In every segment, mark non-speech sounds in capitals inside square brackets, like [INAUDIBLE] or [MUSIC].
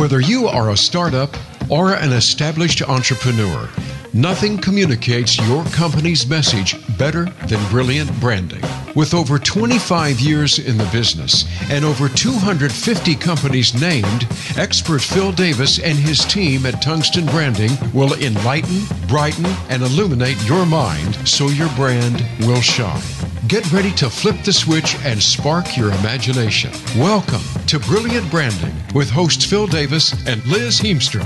Whether you are a startup or an established entrepreneur, nothing communicates your company's message better than brilliant branding. With over 25 years in the business and over 250 companies named, expert Phil Davis and his team at Tungsten Branding will enlighten, brighten, and illuminate your mind so your brand will shine. Get ready to flip the switch and spark your imagination. Welcome to Brilliant Branding with hosts Phil Davis and Liz Heemstra.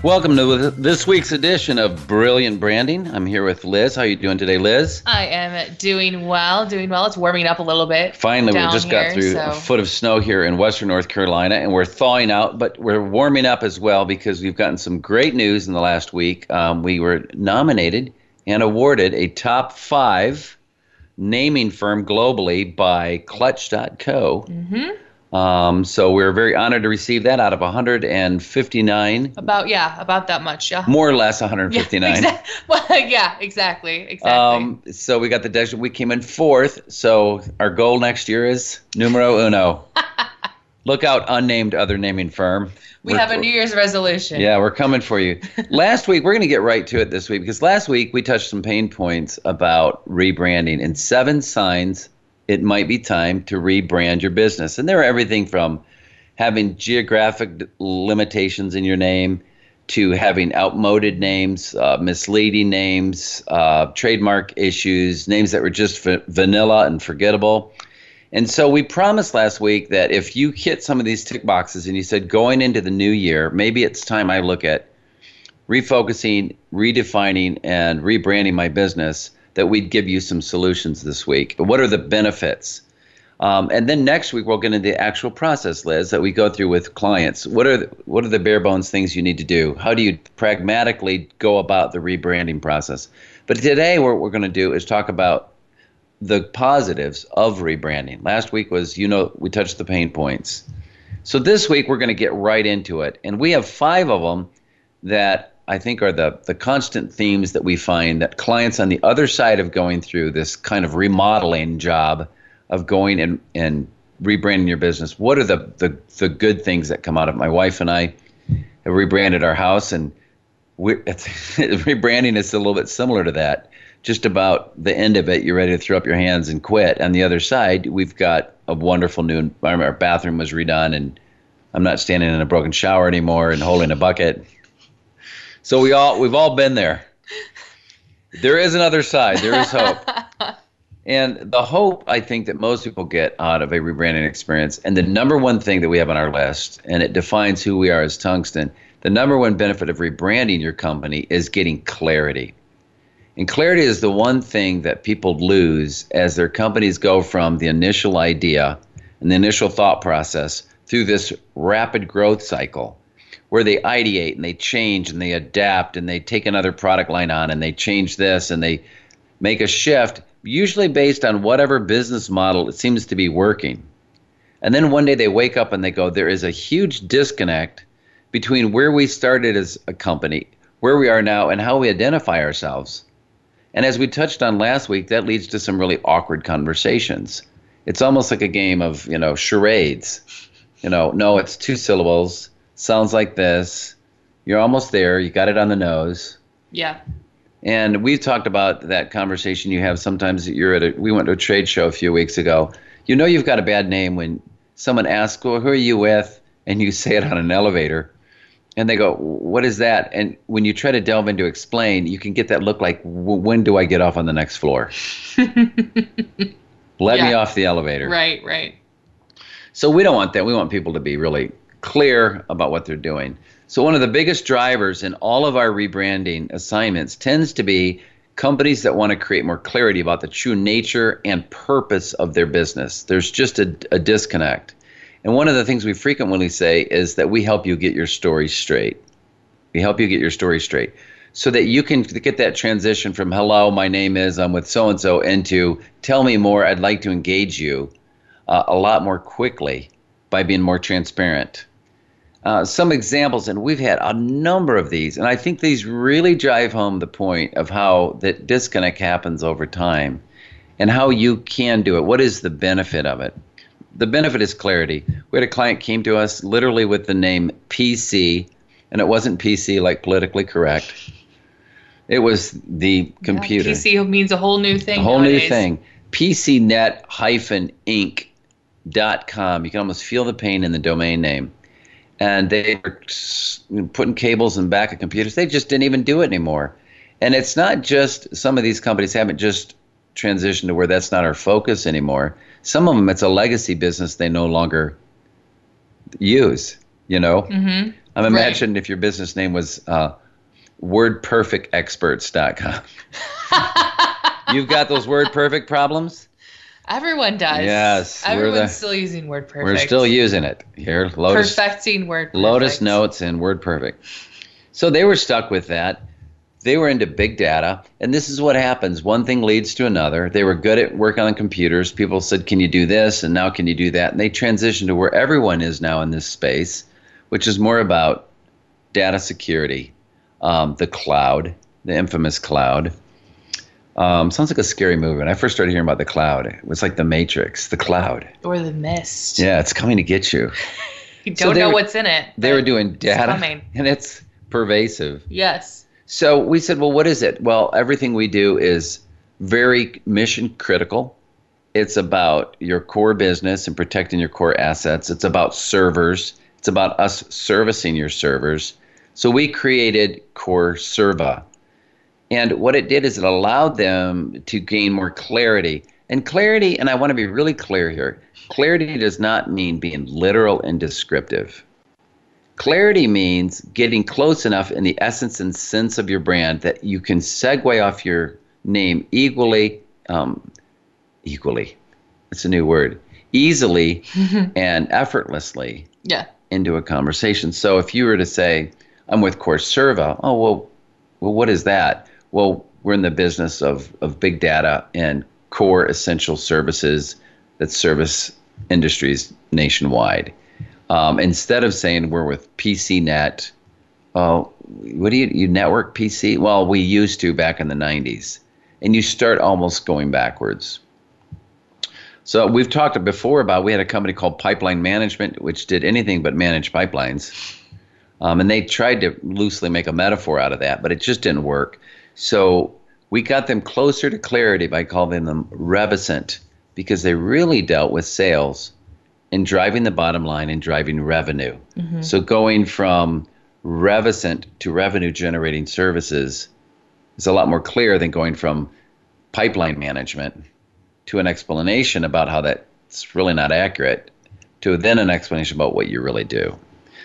Welcome to this week's edition of Brilliant Branding. I'm here with Liz. How are you doing today, Liz? I am doing well, doing well. It's warming up a little bit. Finally, we just here, got through so. a foot of snow here in western North Carolina, and we're thawing out, but we're warming up as well because we've gotten some great news in the last week. Um, we were nominated and awarded a top five naming firm globally by Clutch.co. Mm-hmm. Um, so we're very honored to receive that out of 159, About yeah, about that much. Yeah. more or less 159. Yeah, [LAUGHS] exactly. Well, [LAUGHS] yeah, exactly, exactly. Um, so we got the. We came in fourth. So our goal next year is numero uno. [LAUGHS] Look out, unnamed other naming firm. we We're- have a New Year's resolution. Yeah, we're coming for you. last week, we're going to get right to it this week because last week we touched some pain points about rebranding and seven signs it might be time to rebrand your business. And there are everything from having geographic limitations in your name to having outmoded names, uh, misleading names, uh, trademark issues, names that were just va- vanilla and forgettable. And so we promised last week that if you hit some of these tick boxes and you said going into the new year, maybe it's time I look at refocusing, redefining, and rebranding my business, that we'd give you some solutions this week. What are the benefits? Um, and then next week we'll get into the actual process, Liz, that we go through with clients. What are the, what are the bare bones things you need to do? How do you pragmatically go about the rebranding process? But today what we're going to do is talk about the positives of rebranding. Last week was, you know, we touched the pain points. So this week we're going to get right into it, and we have five of them that I think are the the constant themes that we find that clients on the other side of going through this kind of remodeling job of going and and rebranding your business. What are the the, the good things that come out of it? My wife and I have rebranded our house, and we [LAUGHS] rebranding is a little bit similar to that. Just about the end of it, you're ready to throw up your hands and quit. On the other side, we've got a wonderful new environment. Our bathroom was redone, and I'm not standing in a broken shower anymore and holding a bucket. So we all we've all been there. There is another side. There is hope. [LAUGHS] And the hope I think that most people get out of a rebranding experience, and the number one thing that we have on our list, and it defines who we are as Tungsten, the number one benefit of rebranding your company is getting clarity. And clarity is the one thing that people lose as their companies go from the initial idea and the initial thought process through this rapid growth cycle where they ideate and they change and they adapt and they take another product line on and they change this and they make a shift, usually based on whatever business model it seems to be working. And then one day they wake up and they go, there is a huge disconnect between where we started as a company, where we are now, and how we identify ourselves. And as we touched on last week, that leads to some really awkward conversations. It's almost like a game of, you know, charades. You know, no, it's two syllables, sounds like this. You're almost there, you got it on the nose. Yeah. And we've talked about that conversation you have sometimes that you're at a we went to a trade show a few weeks ago. You know you've got a bad name when someone asks, Well, who are you with? and you say it on an elevator. And they go, What is that? And when you try to delve into explain, you can get that look like, When do I get off on the next floor? [LAUGHS] Let me off the elevator. Right. Right. So we don't want that. We want people to be really clear about what they're doing. So one of the biggest drivers in all of our rebranding assignments tends to be companies that want to create more clarity about the true nature and purpose of their business. There's just a, a disconnect. And one of the things we frequently say is that we help you get your story straight. We help you get your story straight so that you can get that transition from hello, my name is, I'm with so and so, into tell me more, I'd like to engage you uh, a lot more quickly by being more transparent. Uh, some examples, and we've had a number of these, and I think these really drive home the point of how that disconnect happens over time and how you can do it. What is the benefit of it? The benefit is clarity. We had a client came to us literally with the name PC, and it wasn't PC like politically correct. It was the computer. Yeah, PC means a whole new thing. A whole nowadays. new thing. PCnet-inc.com. You can almost feel the pain in the domain name. And they were putting cables in back of computers. They just didn't even do it anymore. And it's not just some of these companies haven't just transitioned to where that's not our focus anymore. Some of them, it's a legacy business they no longer use. You know, mm-hmm. I'm imagining right. if your business name was uh, WordPerfectExperts.com. [LAUGHS] You've got those WordPerfect problems. Everyone does. Yes, everyone's the, still using WordPerfect. We're still using it here. Lotus, Perfecting WordPerfect. Lotus Notes and WordPerfect. So they were stuck with that. They were into big data, and this is what happens. One thing leads to another. They were good at working on computers. People said, "Can you do this?" and now, "Can you do that?" And they transitioned to where everyone is now in this space, which is more about data security, um, the cloud, the infamous cloud. Um, sounds like a scary movie. When I first started hearing about the cloud, it was like the Matrix, the cloud. Or the mist. Yeah, it's coming to get you. [LAUGHS] you don't so know were, what's in it. They were doing data, [LAUGHS] and it's pervasive. Yes. So we said, well, what is it? Well, everything we do is very mission critical. It's about your core business and protecting your core assets. It's about servers. It's about us servicing your servers. So we created Core Serva. And what it did is it allowed them to gain more clarity. And clarity, and I want to be really clear here clarity does not mean being literal and descriptive. Clarity means getting close enough in the essence and sense of your brand that you can segue off your name equally, um, equally, it's a new word, easily [LAUGHS] and effortlessly yeah. into a conversation. So if you were to say, I'm with Core Serva, oh, well, well, what is that? Well, we're in the business of, of big data and core essential services that service industries nationwide. Um, instead of saying we're with PCNet, oh, what do you, you network PC? Well, we used to back in the 90s. And you start almost going backwards. So we've talked before about we had a company called Pipeline Management, which did anything but manage pipelines. Um, and they tried to loosely make a metaphor out of that, but it just didn't work. So we got them closer to clarity by calling them Revicent because they really dealt with sales and driving the bottom line and driving revenue. Mm-hmm. So going from Revicent to revenue generating services is a lot more clear than going from pipeline management to an explanation about how that's really not accurate to then an explanation about what you really do.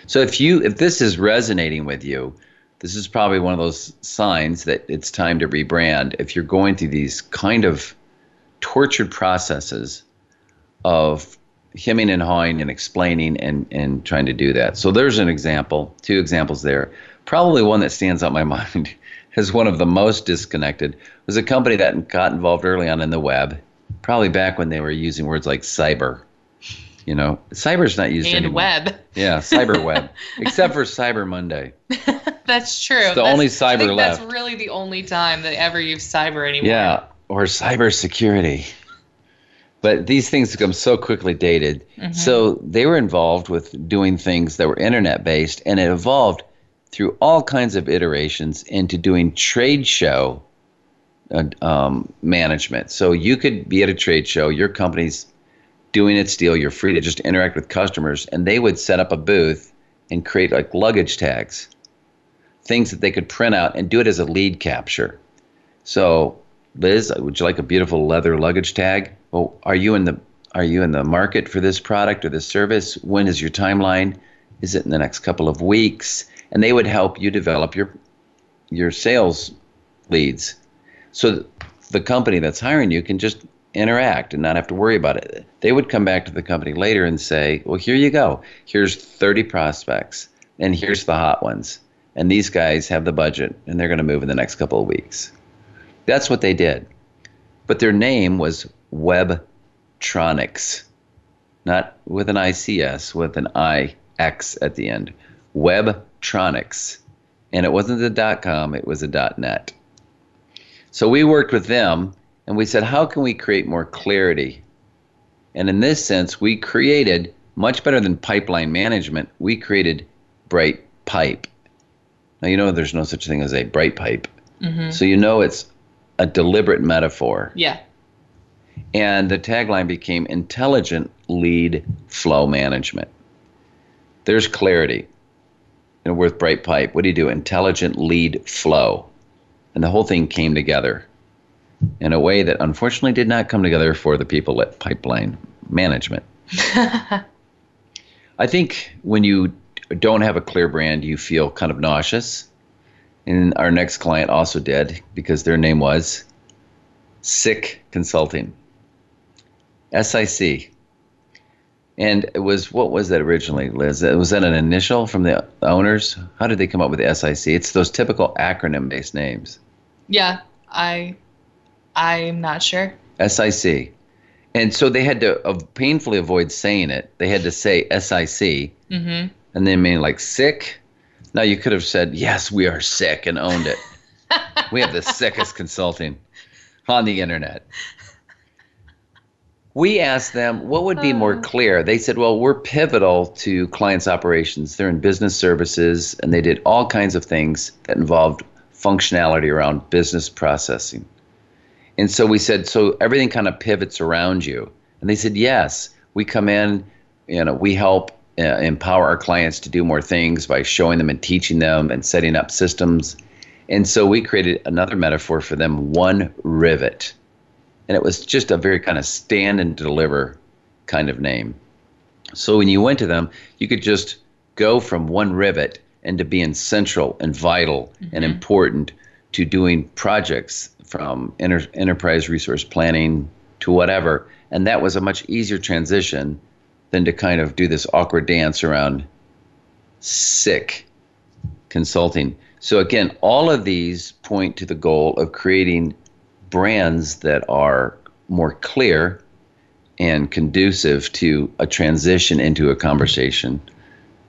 So if you if this is resonating with you, this is probably one of those signs that it's time to rebrand. If you're going through these kind of tortured processes of hemming and hawing and explaining and, and trying to do that. So there's an example, two examples there. Probably one that stands out in my [LAUGHS] mind as one of the most disconnected was a company that got involved early on in the web, probably back when they were using words like cyber. You know, cyber's not used and anymore. web. Yeah, cyber [LAUGHS] web, except for Cyber Monday. [LAUGHS] that's true. It's the that's, only cyber I think left. That's really the only time that ever use cyber anymore. Yeah, or cyber security. But these things become so quickly dated. Mm-hmm. So they were involved with doing things that were internet based, and it evolved through all kinds of iterations into doing trade show uh, um, management. So you could be at a trade show, your company's doing its deal, you're free to just interact with customers, and they would set up a booth and create like luggage tags, things that they could print out and do it as a lead capture. So, Liz, would you like a beautiful leather luggage tag? Well, are you in the are you in the market for this product or this service? When is your timeline? Is it in the next couple of weeks? And they would help you develop your your sales leads. So the company that's hiring you can just interact and not have to worry about it. They would come back to the company later and say, "Well, here you go. Here's 30 prospects, and here's the hot ones. And these guys have the budget, and they're going to move in the next couple of weeks." That's what they did. But their name was Webtronics, not with an ICS, with an IX at the end. Webtronics. And it wasn't the dot com, it was a dot net. So we worked with them and we said, how can we create more clarity And in this sense, we created much better than pipeline management. We created Bright Pipe. Now you know there's no such thing as a bright pipe, Mm-hmm. so you know it's a deliberate metaphor. Yeah. And the tagline became intelligent lead flow management. There's clarity. You know, with Bright Pipe, what do you do? Intelligent lead flow. And the whole thing came together in a way that unfortunately did not come together for the people at Pipeline Management. [LAUGHS] I think when you don't have a clear brand, you feel kind of nauseous. And our next client also did because their name was Sick Consulting. SIC. And it was, what was that originally, Liz? Was that an initial from the owners? How did they come up with the SIC? It's those typical acronym based names. Yeah. I. I'm not sure. SIC. And so they had to uh, painfully avoid saying it. They had to say SIC Mm-hmm. and they mean like sick. Now you could have said, yes, we are sick and owned it. [LAUGHS] we have the sickest consulting on the internet. We asked them what would be more clear. They said, well, we're pivotal to clients' operations. They're in business services and they did all kinds of things that involved functionality around business processing. And so we said, so everything kind of pivots around you. And they said, yes, we come in, you know, we help uh, empower our clients to do more things by showing them and teaching them and setting up systems. And so we created another metaphor for them, one rivet. And it was just a very kind of stand and deliver kind of name. So when you went to them, you could just go from one rivet into being central and vital and mm-hmm. important to doing projects from enter- enterprise resource planning to whatever. And that was a much easier transition than to kind of do this awkward dance around sick consulting. So, again, all of these point to the goal of creating brands that are more clear and conducive to a transition into a conversation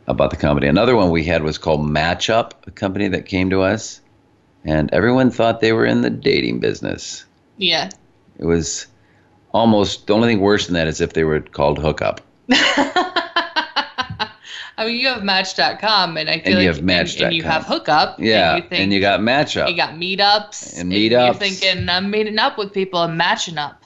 about the company. Another one we had was called Matchup, a company that came to us, and everyone thought they were in the dating business. Yeah. It was almost the only thing worse than that is if they were called Hookup. [LAUGHS] I mean, you have Match.com, and I feel And like you have and- and, you Match.com. have Hookup. Yeah, and you, think, and you got Matchup. you got meetups And You're meetups. thinking I'm meeting up with people and matching up.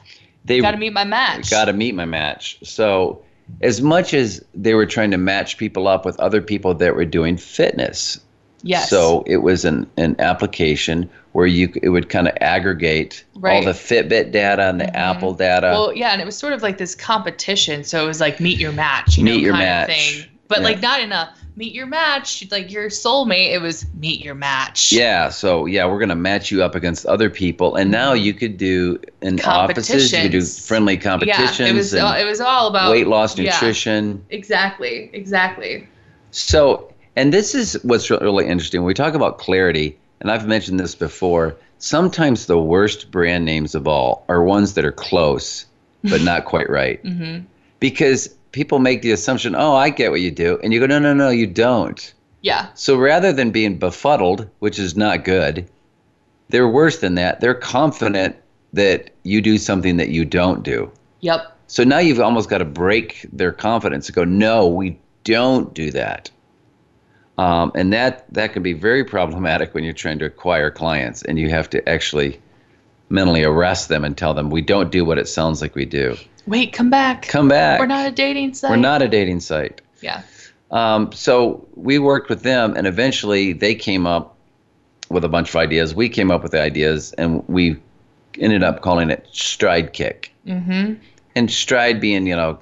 they Got to meet my match. got to meet my match. So, as much as they were trying to match people up with other people that were doing fitness, Yes. so it was an, an application where you it would kind of aggregate all Right. Mm-hmm. the Fitbit data and the Apple data. Well, yeah, and it was sort of like this competition. So it was like meet your match, you Meet know, your kind match. of thing. But Yeah. like not in a meet your match, like your soulmate. It was meet your match. yeah, so yeah, we're gonna match you up against other people, and now you could do in offices, you could do friendly competitions Yeah, it was all, it was all about weight loss, yeah, nutrition. exactly, exactly. So, and this is what's really interesting. When we talk about clarity, and I've mentioned this before, sometimes the worst brand names of all are ones that are close, but not [LAUGHS] quite right. hmm Because people make the assumption, oh, I get what you do. And you go, no, no, no, you don't. Yeah, So rather than being befuddled, which is not good, they're worse than that. They're confident that you do something that you don't do. yep, So now you've almost got to break their confidence and go, no, we don't do that. Um, and that, that can be very problematic when you're trying to acquire clients and you have to actually mentally arrest them and tell them, we don't do what it sounds like we do. Wait, come back. Come back. We're not a dating site. We're not a dating site. Yeah. Um, so we worked with them, and eventually they came up with a bunch of ideas. We came up with the ideas, and we ended up calling it Stride Kick. Mm-hmm. And stride being, you know,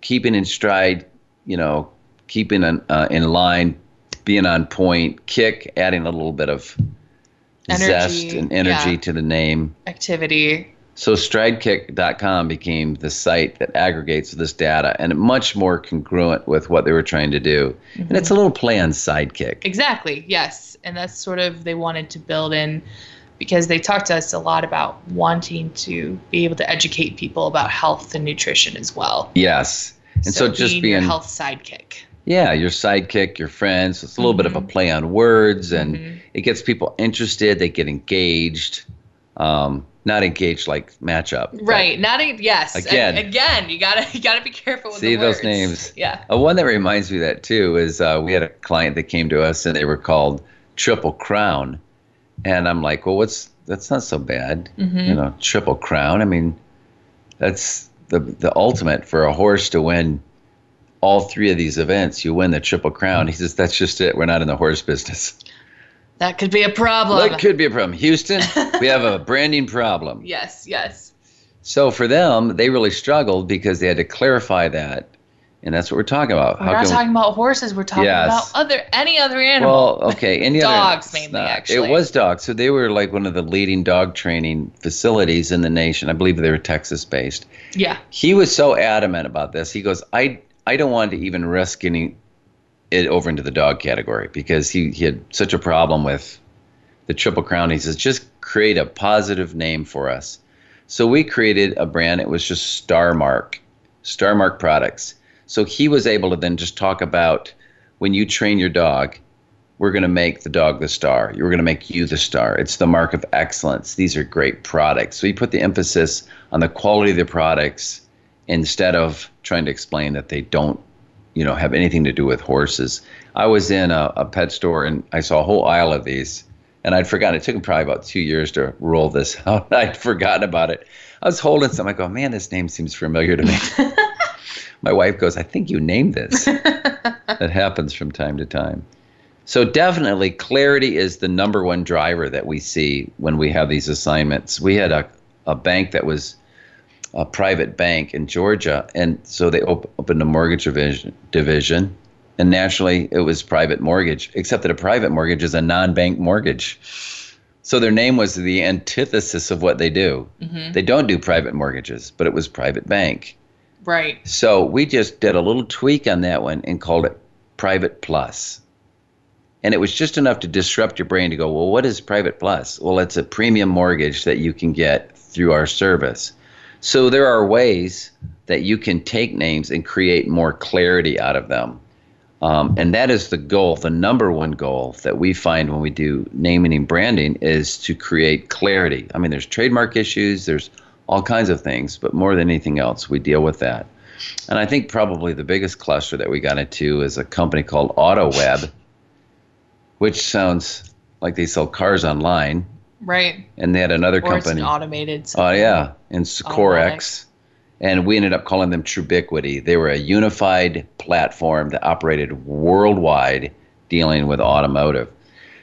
keeping in stride, you know, keeping in, uh, in line, being on point. Kick, adding a little bit of energy, zest and energy yeah. to the name. Activity. So stridekick.com became the site that aggregates this data and much more congruent with what they were trying to do. And it's a little play on sidekick. Exactly. Yes, and that's sort of they wanted to build in because they talked to us a lot about wanting to be able to educate people about health and nutrition as well. Yes. And so, just being, being, your health sidekick. yeah, your sidekick, your friends. It's a little bit of a play on words and Mhm. it gets people interested. They get engaged. Um, not engaged like matchup. Right. Not a, yes. Again. And again, you gotta you gotta be careful with See those names. Yeah. Uh, one that reminds me of that too is uh, we had a client that came to us and they were called Triple Crown, and I'm like, well, what's that's not so bad, Mhm. you know, Triple Crown. I mean, that's the the ultimate for a horse to win all three of these events. You win the Triple Crown. He says that's just it. We're not in the horse business. That could be a problem. That could be a problem. Houston, [LAUGHS] we have a branding problem. yes, yes. So for them, they really struggled because they had to clarify that, and that's what we're talking about. We're not can- talking about horses. We're talking Yes. about other any other animal. Well, okay, [LAUGHS] any other Dogs it's mainly, not- actually. It was dogs, so they were like one of the leading dog training facilities in the nation. I believe they were Texas based. yeah. He was so adamant about this. He goes, "I I don't want to even risk getting it over into the dog category because he he had such a problem with the Triple Crown." He says, "Just create a positive name for us." So we created a brand. It was just Star Mark, Star Mark products. So he was able to then just talk about when you train your dog, we're going to make the dog the star. We're going to make you the star. It's the mark of excellence. These are great products. So he put the emphasis on the quality of the products instead of trying to explain that they don't, you know, have anything to do with horses. I was in a, a pet store and I saw a whole aisle of these, and I'd forgotten. It took him probably about two years to roll this [LAUGHS] out. I'd forgotten about it. I was holding some. I go, man, this name seems familiar to me. [LAUGHS] [LAUGHS] My wife goes, I think you named this. that happens from time to time. So definitely clarity is the number one driver that we see when we have these assignments. We had a, a bank that was a private bank in Georgia, and so they op- opened a mortgage division, division, and naturally it was private mortgage, except that a private mortgage is a non-bank mortgage. So their name was the antithesis of what they do. Mhm. They don't do private mortgages, but it was private bank. Right. So we just did a little tweak on that one and called it Private Plus. And it was just enough to disrupt your brain to go, well, what is Private Plus? Well, it's a premium mortgage that you can get through our service. So there are ways that you can take names and create more clarity out of them. Um, and that is the goal, the number one goal that we find when we do naming and branding is to create clarity. I mean, there's trademark issues, there's all kinds of things, but more than anything else, we deal with that. And I think probably the biggest cluster that we got into is a company called AutoWeb, which sounds like they sell cars online. Right. And they had another Or company. an automated. Oh something. yeah, and Corex, and we ended up calling them Trubiquity. They were a unified platform that operated worldwide, dealing with automotive.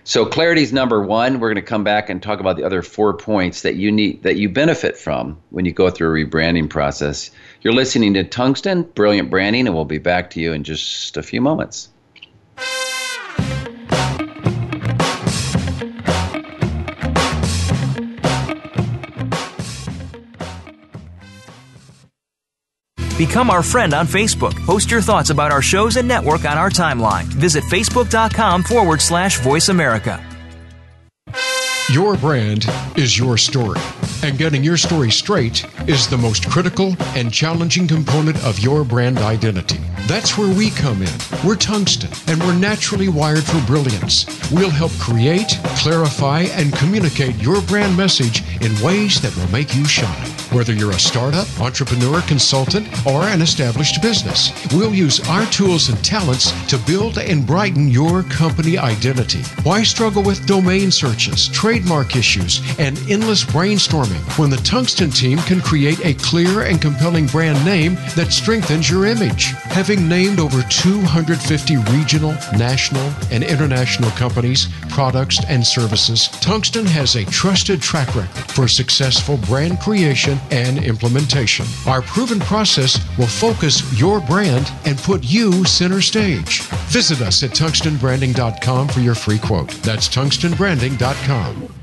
So clarity's number one. We're going to come back and talk about the other four points that you need that you benefit from when you go through a rebranding process. You're listening to Tungsten, brilliant branding, and we'll be back to you in just a few moments. Become our friend on Facebook. Post your thoughts about our shows and network on our timeline. Visit facebook.com forward slash voice America. Your brand is your story, and getting your story straight is the most critical and challenging component of your brand identity. That's where we come in. We're tungsten, and we're naturally wired for brilliance. We'll help create, clarify, and communicate your brand message in ways that will make you shine. Whether you're a startup, entrepreneur, consultant, or an established business, we'll use our tools and talents to build and brighten your company identity. Why struggle with domain searches, trademark issues, and endless brainstorming when the Tungsten team can create a clear and compelling brand name that strengthens your image? Having named over 250 regional, national, and international companies, products, and services, Tungsten has a trusted track record for successful brand creation and implementation. Our proven process will focus your brand and put you center stage. Visit us at tungstenbranding.com for your free quote. That's tungstenbranding.com.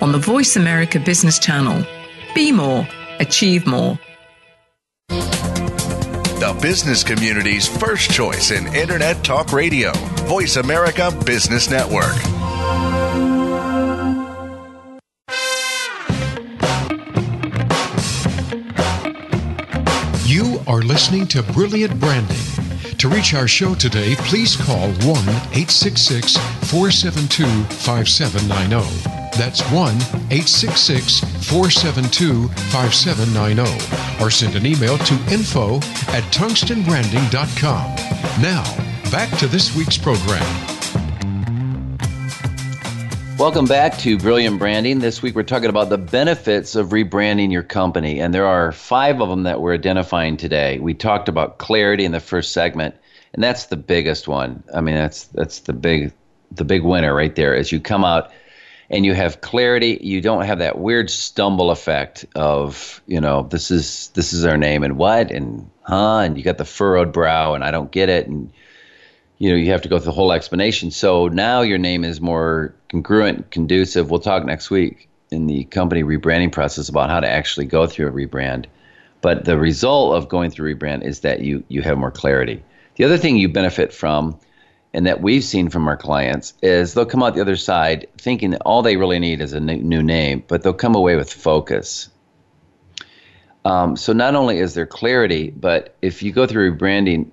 on the Voice America Business Channel. Be more, achieve more. The business community's first choice in Internet Talk Radio, Voice America Business Network. You are listening to Brilliant Branding. To reach our show today, please call 1 866 472 5790. That's 1 866 472 5790. Or send an email to info at tungstenbranding.com. Now, back to this week's program. Welcome back to Brilliant Branding. This week we're talking about the benefits of rebranding your company, and there are five of them that we're identifying today. We talked about clarity in the first segment, and that's the biggest one. I mean, that's that's the big the big winner right there. As you come out and you have clarity you don't have that weird stumble effect of you know this is this is our name and what and huh and you got the furrowed brow and i don't get it and you know you have to go through the whole explanation. So now your name is more congruent conducive. We'll talk next week in the company rebranding process about how to actually go through a rebrand. But the result of going through rebrand is that you you have more clarity. The other thing you benefit from and that we've seen from our clients is they'll come out the other side thinking that all they really need is a new name, but they'll come away with focus. Um, so not only is there clarity, but if you go through rebranding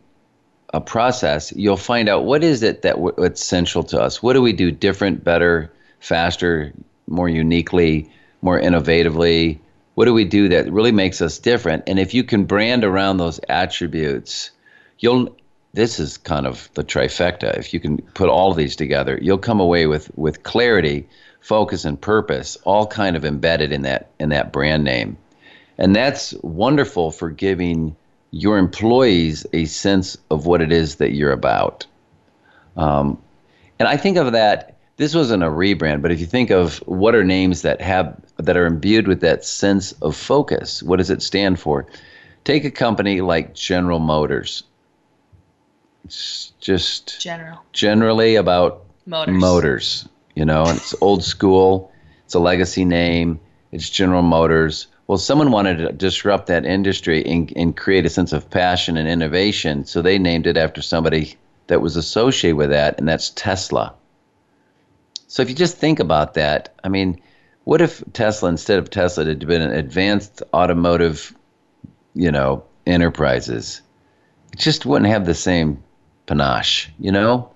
a process, you'll find out what is it that w- what's central to us. What do we do different, better, faster, more uniquely, more innovatively? What do we do that really makes us different? And if you can brand around those attributes, you'll this is kind of the trifecta. If you can put all of these together, you'll come away with with clarity, focus, and purpose, all kind of embedded in that in that brand name, and that's wonderful for giving your employees a sense of what it is that you're about. Um, and I think of that. This wasn't a rebrand, but if you think of what are names that have that are imbued with that sense of focus, what does it stand for? Take a company like General Motors just general. Generally about motors. Motors. You know, and it's old school. It's a legacy name. It's General Motors. Well, someone wanted to disrupt that industry and, and create a sense of passion and innovation, so they named it after somebody that was associated with that, and that's Tesla. So if you just think about that, I mean, what if Tesla, instead of Tesla, had been an advanced automotive, you know, enterprises? It just wouldn't have the same panache, you know?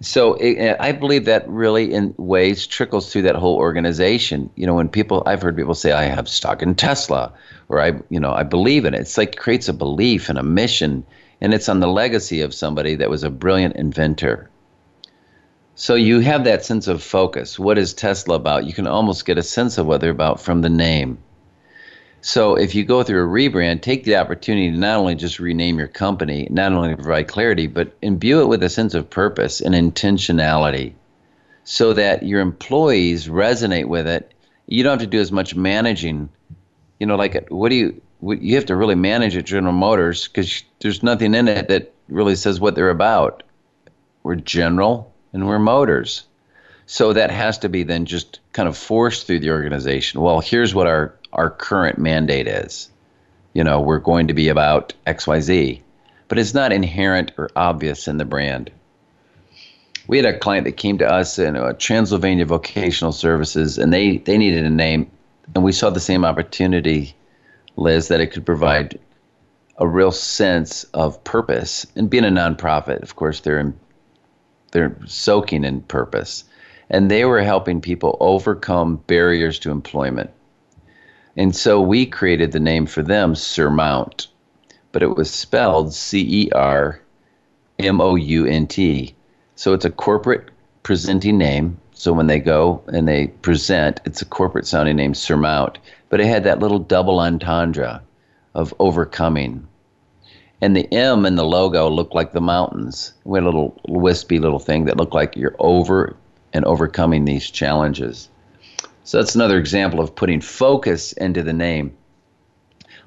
So it, I believe that really, in ways, trickles through that whole organization. You know, when people, I've heard people say, "I have stock in Tesla," or "I, you know, I believe in it." It's like creates a belief and a mission, and it's on the legacy of somebody that was a brilliant inventor. So you have that sense of focus. What is Tesla about? You can almost get a sense of what they're about from the name. So if you go through a rebrand, take the opportunity to not only just rename your company, not only provide clarity, but imbue it with a sense of purpose and intentionality so that your employees resonate with it. You don't have to do as much managing. You know, like what do you you have to really manage at General Motors because there's nothing in it that really says what they're about. We're General and we're Motors. So that has to be then just kind of forced through the organization. Well, here's what our our current mandate is. You know, we're going to be about XYZ, but it's not inherent or obvious in the brand. We had a client that came to us in uh, Transylvania Vocational Services, and they, they needed a name, and we saw the same opportunity, Liz, that it could provide a real sense of purpose. And being a nonprofit, of course, they're in, they're soaking in purpose, and they were helping people overcome barriers to employment. And so we created the name for them, Surmount. but it was spelled C E R M O U N T. So it's a corporate presenting name. So when they go and they present, it's a corporate sounding name, Surmount. But it had that little double entendre of overcoming. And the M in the logo looked like the mountains. We had a little wispy little thing that looked like you're over and overcoming these challenges. So that's another example of putting focus into the name.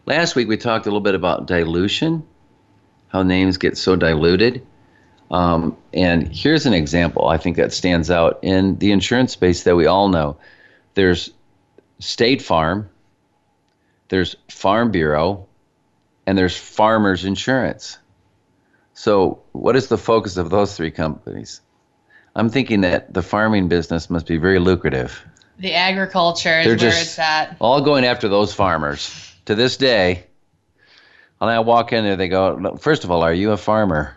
Last week we talked a little bit about dilution, how names get so diluted. Um, and here's an example I think that stands out in the insurance space that we all know. There's State Farm, there's Farm Bureau, and there's Farmers Insurance. So, what is the focus of those three companies? I'm thinking that the farming business must be very lucrative. The agriculture is They're where just it's at. all going after those farmers. To this day, when I walk in there, they go, First of all, are you a farmer?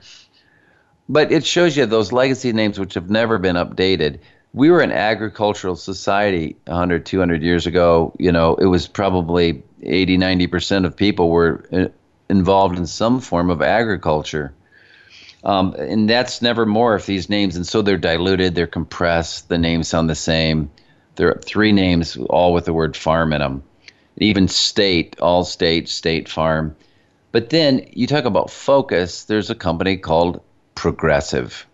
But it shows you those legacy names which have never been updated. We were an agricultural society 100, 200 years ago. You know, it was probably 80, 90% of people were uh, involved in some form of agriculture. Um, and that's never morphed these names. And so they're diluted, they're compressed, the names sound the same. There are three names, all with the word farm in them. Even state, all state, state farm. But then you talk about focus, there's a company called Progressive.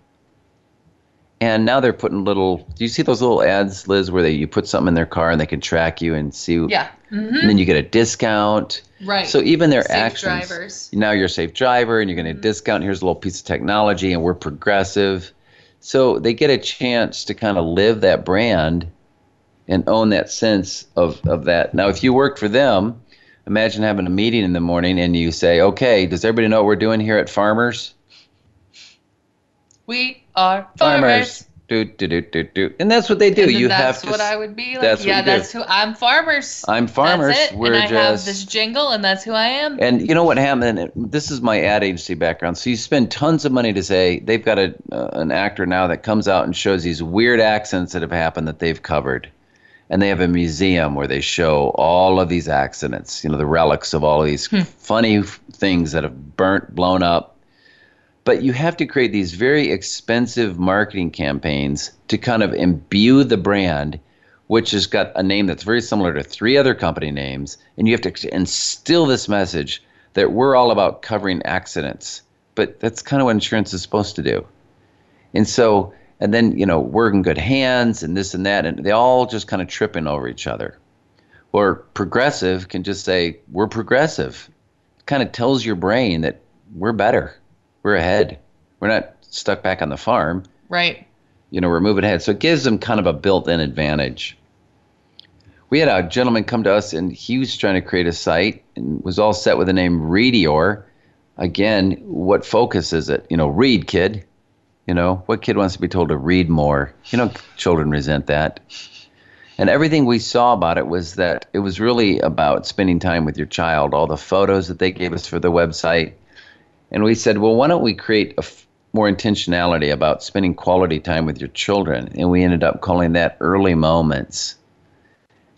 And now they're putting little. Do you see those little ads, Liz, where they you put something in their car and they can track you and see? Yeah. Mm-hmm. And then you get a discount. Right. So even their Safe actions. drivers. Now you're a safe driver and you're going to mm-hmm. discount. Here's a little piece of technology, and we're progressive. So they get a chance to kind of live that brand and own that sense of, of that. Now, if you worked for them, imagine having a meeting in the morning and you say, okay, does everybody know what we're doing here at Farmers? We are farmers. Do, do, do, do, do. And that's what they do. You that's have to. what I would be like. that's yeah, do. that's who I'm. Farmers. I'm farmers. That's it. We're and I have just- this jingle, and that's who I am. And you know what happened? This is my ad agency background. So you spend tons of money to say they've got a uh, an actor now that comes out and shows these weird accents that have happened that they've covered, and they have a museum where they show all of these accidents. You know, the relics of all of these hmm. funny things that have burnt, blown up. But you have to create these very expensive marketing campaigns to kind of imbue the brand which has got a name that's very similar to three other company names, and you have to instill this message that we're all about covering accidents. But that's kind of what insurance is supposed to do. And so, and then, you know, we're in good hands and this and that, and they all just kind of tripping over each other. Or progressive can just say, we're progressive. It kind of tells your brain that we're better, we're ahead, we're not stuck back on the farm right. you know, we're moving ahead. So it gives them kind of a built-in advantage. We had a gentleman come to us, and he was trying to create a site and was all set with the name Readior. Again, what focus is it? You know, read, kid. You know, what kid wants to be told to read more? You know, children resent that. And everything we saw about it was that it was really about spending time with your child. All the photos that they gave us for the website, and we said, well, why don't we create a f- more intentionality about spending quality time with your children? And we ended up calling that early moments.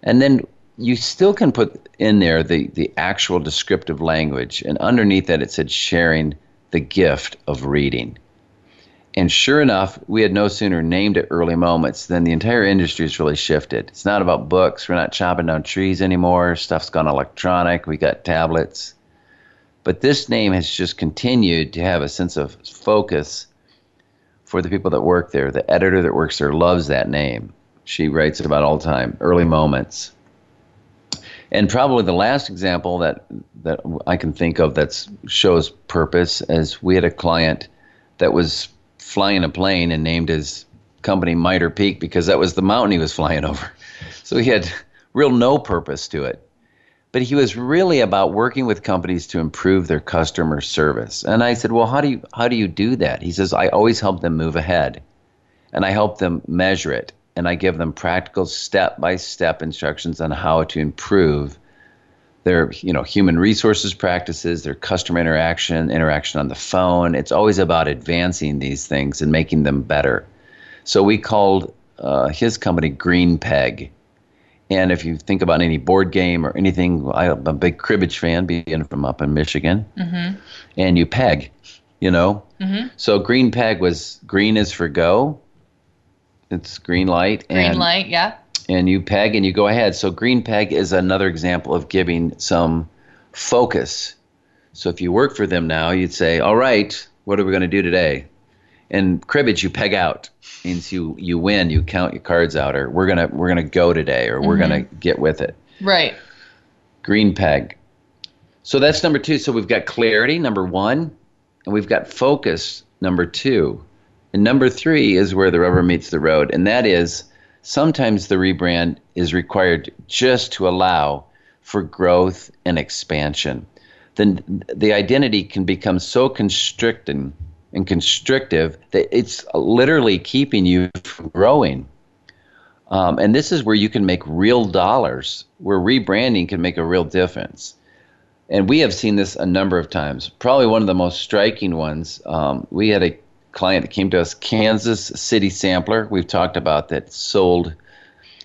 And then you still can put in there the, the actual descriptive language. And underneath that, it said sharing the gift of reading. And sure enough, we had no sooner named it early moments than the entire industry has really shifted. It's not about books. We're not chopping down trees anymore. Stuff's gone electronic. We got tablets. But this name has just continued to have a sense of focus for the people that work there. The editor that works there loves that name. She writes it about all the time, early moments. And probably the last example that, that I can think of that shows purpose is we had a client that was flying a plane and named his company Mitre Peak because that was the mountain he was flying over. So he had real no purpose to it but he was really about working with companies to improve their customer service. And I said, "Well, how do you how do you do that?" He says, "I always help them move ahead, and I help them measure it, and I give them practical step-by-step instructions on how to improve their, you know, human resources practices, their customer interaction, interaction on the phone. It's always about advancing these things and making them better." So we called uh, his company Green Peg. And if you think about any board game or anything, I'm a big cribbage fan, being from up in Michigan. Mm-hmm. And you peg, you know. Mm-hmm. So green peg was green is for go. It's green light. Green light, yeah. And you peg and you go ahead. So green peg is another example of giving some focus. So if you work for them now, you'd say, "All right, what are we going to do today?" And cribbage, you peg out means you you win. You count your cards out, or we're gonna we're gonna go today, or we're gonna mm-hmm. get with it. Right. Green peg. So that's number two. So we've got clarity, number one, and we've got focus, number two. And number three is where the rubber meets the road, and that is sometimes the rebrand is required just to allow for growth and expansion. Then the identity can become so constricting and constrictive that it's literally keeping you from growing. Um, and this is where you can make real dollars, where rebranding can make a real difference. And we have seen this a number of times. Probably one of the most striking ones. Um, we had a client that came to us, Kansas City Sampler. We've talked about that sold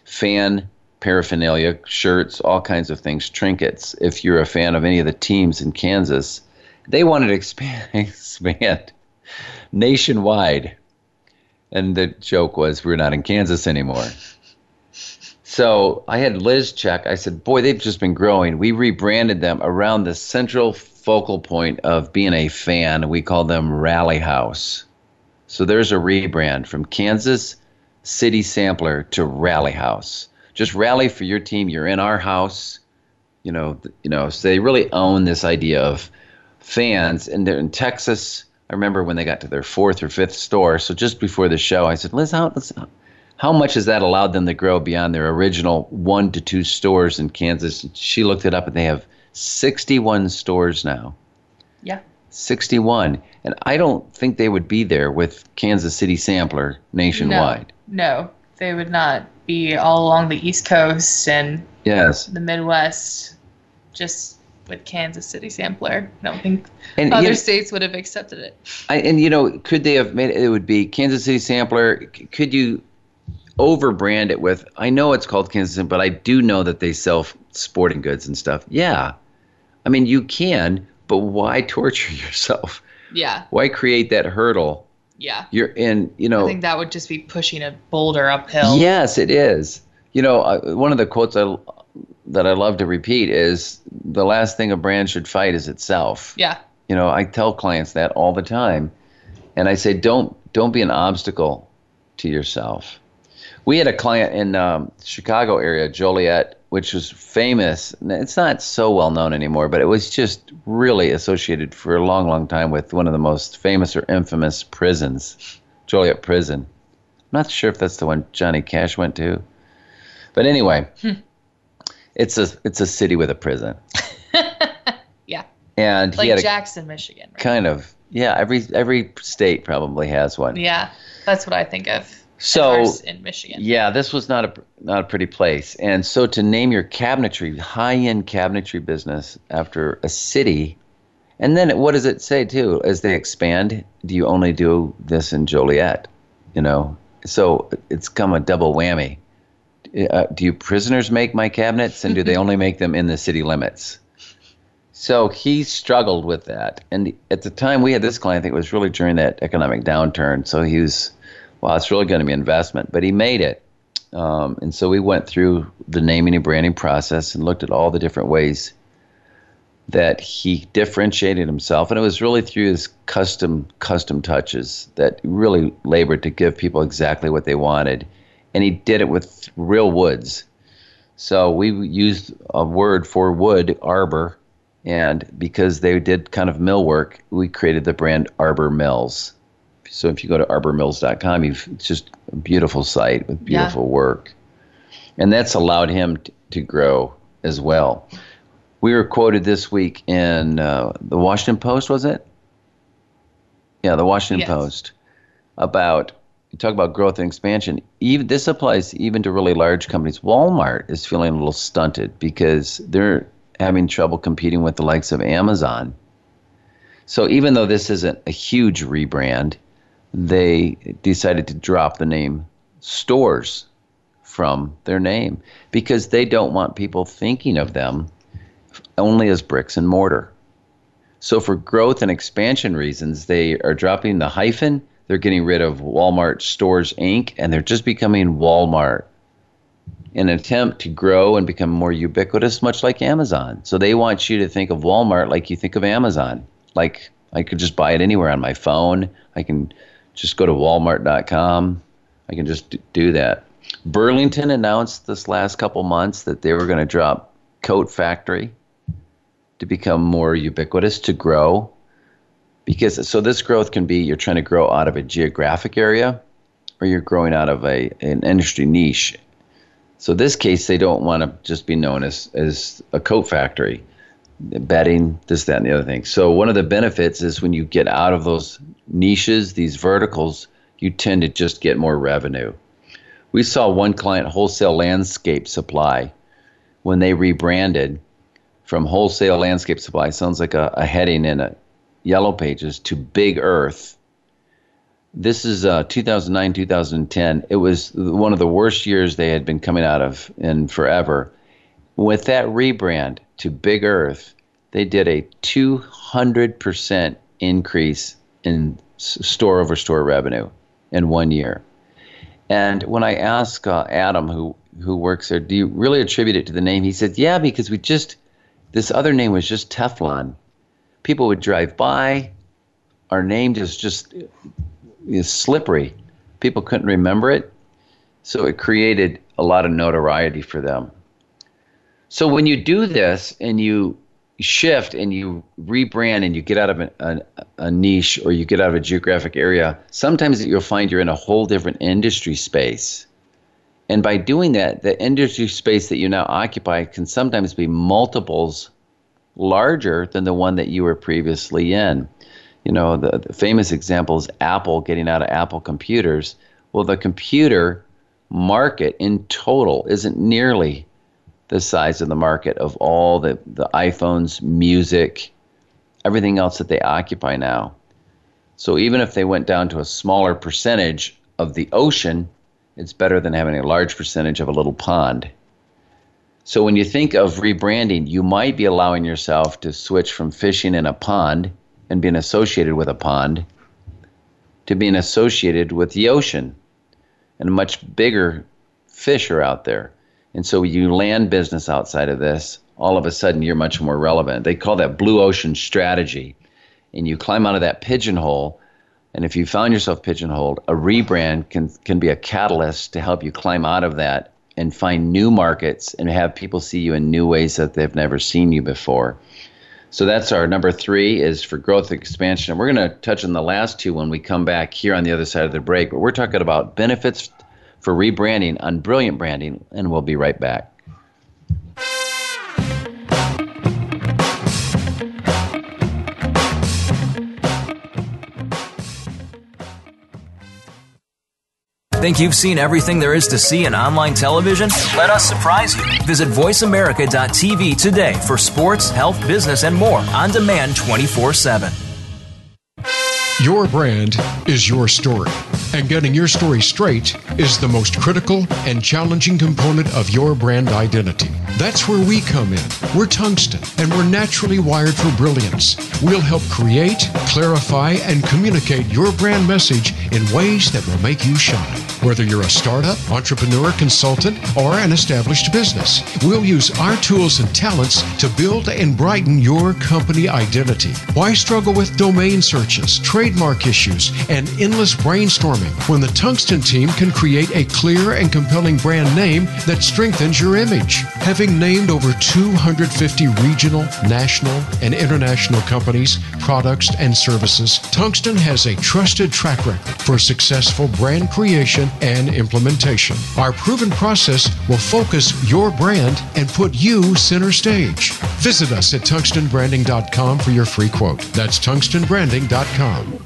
fan paraphernalia, shirts, all kinds of things, trinkets. If you're a fan of any of the teams in Kansas, they wanted to expand, [LAUGHS] expand nationwide. And the joke was, we're not in Kansas anymore. So I had Liz check. I said, boy, they've just been growing. We rebranded them around the central focal point of being a fan. We call them Rally House. So there's a rebrand from Kansas City Sampler to Rally House. Just rally for your team. You're in our house. You know, you know. So they really own this idea of fans. And they're in Texas. I remember when they got to their fourth or fifth store. So just before the show, I said, Liz, how, how much has that allowed them to grow beyond their original one to two stores in Kansas? She looked it up and they have 61 stores now. Yeah. 61. And I don't think they would be there with Kansas City Sampler nationwide. No, no they would not be all along the East Coast and yes. the Midwest just with Kansas City Sampler. I don't think and, other you know, states would have accepted it. I, and, you know, could they have made it? It would be Kansas City Sampler. Could you overbrand it with, I know it's called Kansas but I do know that they sell sporting goods and stuff. Yeah. I mean, you can, but why torture [LAUGHS] yourself? Yeah. Why create that hurdle? Yeah. You're in, you know. I think that would just be pushing a boulder uphill. Yes, it is. You know, uh, one of the quotes I, that I love to repeat is the last thing a brand should fight is itself. Yeah. You know, I tell clients that all the time. And I say don't don't be an obstacle to yourself. We had a client in um, Chicago area, Joliet, which was famous. It's not so well known anymore, but it was just really associated for a long, long time with one of the most famous or infamous prisons, Joliet Prison. I'm not sure if that's the one Johnny Cash went to, but anyway, hmm. it's a it's a city with a prison. [LAUGHS] yeah. And like a, Jackson, Michigan. Right? Kind of. Yeah. Every every state probably has one. Yeah, that's what I think of so in Michigan. Yeah, this was not a not a pretty place. And so to name your cabinetry, high end cabinetry business after a city, and then what does it say too? As they expand, do you only do this in Joliet? You know, so it's come a double whammy. Uh, do you prisoners make my cabinets, and do they [LAUGHS] only make them in the city limits? So he struggled with that, and at the time we had this client, I think it was really during that economic downturn. So he was wow, it's really going to be investment. But he made it. Um, and so we went through the naming and branding process and looked at all the different ways that he differentiated himself. And it was really through his custom custom touches that really labored to give people exactly what they wanted. And he did it with real woods. So we used a word for wood, arbor, and because they did kind of mill work, we created the brand Arbor Mills. So if you go to arbormills.com, you've, it's just a beautiful site with beautiful yeah. work. And that's allowed him t- to grow as well. We were quoted this week in uh, the Washington Post, was it? Yeah, the Washington yes. Post about you talk about growth and expansion. Even this applies even to really large companies. Walmart is feeling a little stunted because they're having trouble competing with the likes of Amazon. So even though this isn't a huge rebrand, they decided to drop the name stores from their name because they don't want people thinking of them only as bricks and mortar. So, for growth and expansion reasons, they are dropping the hyphen. They're getting rid of Walmart Stores Inc., and they're just becoming Walmart in an attempt to grow and become more ubiquitous, much like Amazon. So, they want you to think of Walmart like you think of Amazon. Like, I could just buy it anywhere on my phone. I can just go to walmart.com. I can just do that. Burlington announced this last couple months that they were going to drop Coat Factory to become more ubiquitous to grow. Because so this growth can be you're trying to grow out of a geographic area or you're growing out of a an industry niche. So this case, they don't want to just be known as as a coat factory, bedding, this, that, and the other thing. So one of the benefits is when you get out of those niches, these verticals, you tend to just get more revenue. We saw one client, Wholesale Landscape Supply, when they rebranded from Wholesale Landscape Supply, sounds like a, a heading in a Yellow Pages, to Big Earth. This is uh, 2009, 2010. It was one of the worst years they had been coming out of in forever. With that rebrand to Big Earth, they did a 200% increase in store over store revenue in one year. And when I asked uh, Adam, who who works there, do you really attribute it to the name? He said, yeah, because we just this other name was just Teflon. People would drive by. Our name just just is slippery. People couldn't remember it, so it created a lot of notoriety for them. So when you do this and you shift and you rebrand and you get out of a, a, a, niche or you get out of a geographic area, sometimes you'll find you're in a whole different industry space. And by doing that, the industry space that you now occupy can sometimes be multiples larger than the one that you were previously in. You know, the, the famous example is Apple getting out of Apple computers. Well, the computer market in total isn't nearly the size of the market of all the, the iPhones, music, everything else that they occupy now. So even if they went down to a smaller percentage of the ocean, it's better than having a large percentage of a little pond. So when you think of rebranding, you might be allowing yourself to switch from fishing in a pond and being associated with a pond to being associated with the ocean. And much bigger fish are out there. And so you land business outside of this, all of a sudden you're much more relevant. They call that blue ocean strategy. And you climb out of that pigeonhole. And if you found yourself pigeonholed, a rebrand can, can be a catalyst to help you climb out of that and find new markets and have people see you in new ways that they've never seen you before. So that's our number three is for growth expansion. And we're going to touch on the last two when we come back here on the other side of the break. But we're talking about benefits for rebranding on Brilliant Branding, and we'll be right back. Think you've seen everything there is to see in online television? Let us surprise you. Visit VoiceAmerica.tv today for sports, health, business, and more on demand 24 7. Your brand is your story, and getting your story straight is the most critical and challenging component of your brand identity. That's where we come in. We're tungsten, and we're naturally wired for brilliance. We'll help create, clarify, and communicate your brand message in ways that will make you shine. Whether you're a startup, entrepreneur, consultant, or an established business, we'll use our tools and talents to build and brighten your company identity. Why struggle with domain searches, trademark issues, and endless brainstorming when the Tungsten team can create a clear and compelling brand name that strengthens your image? Having named over 250 regional, national, and international companies, products, and services, Tungsten has a trusted track record for successful brand creation and implementation. Our proven process will focus your brand and put you center stage. Visit us at tungstenbranding.com for your free quote. That's tungstenbranding.com.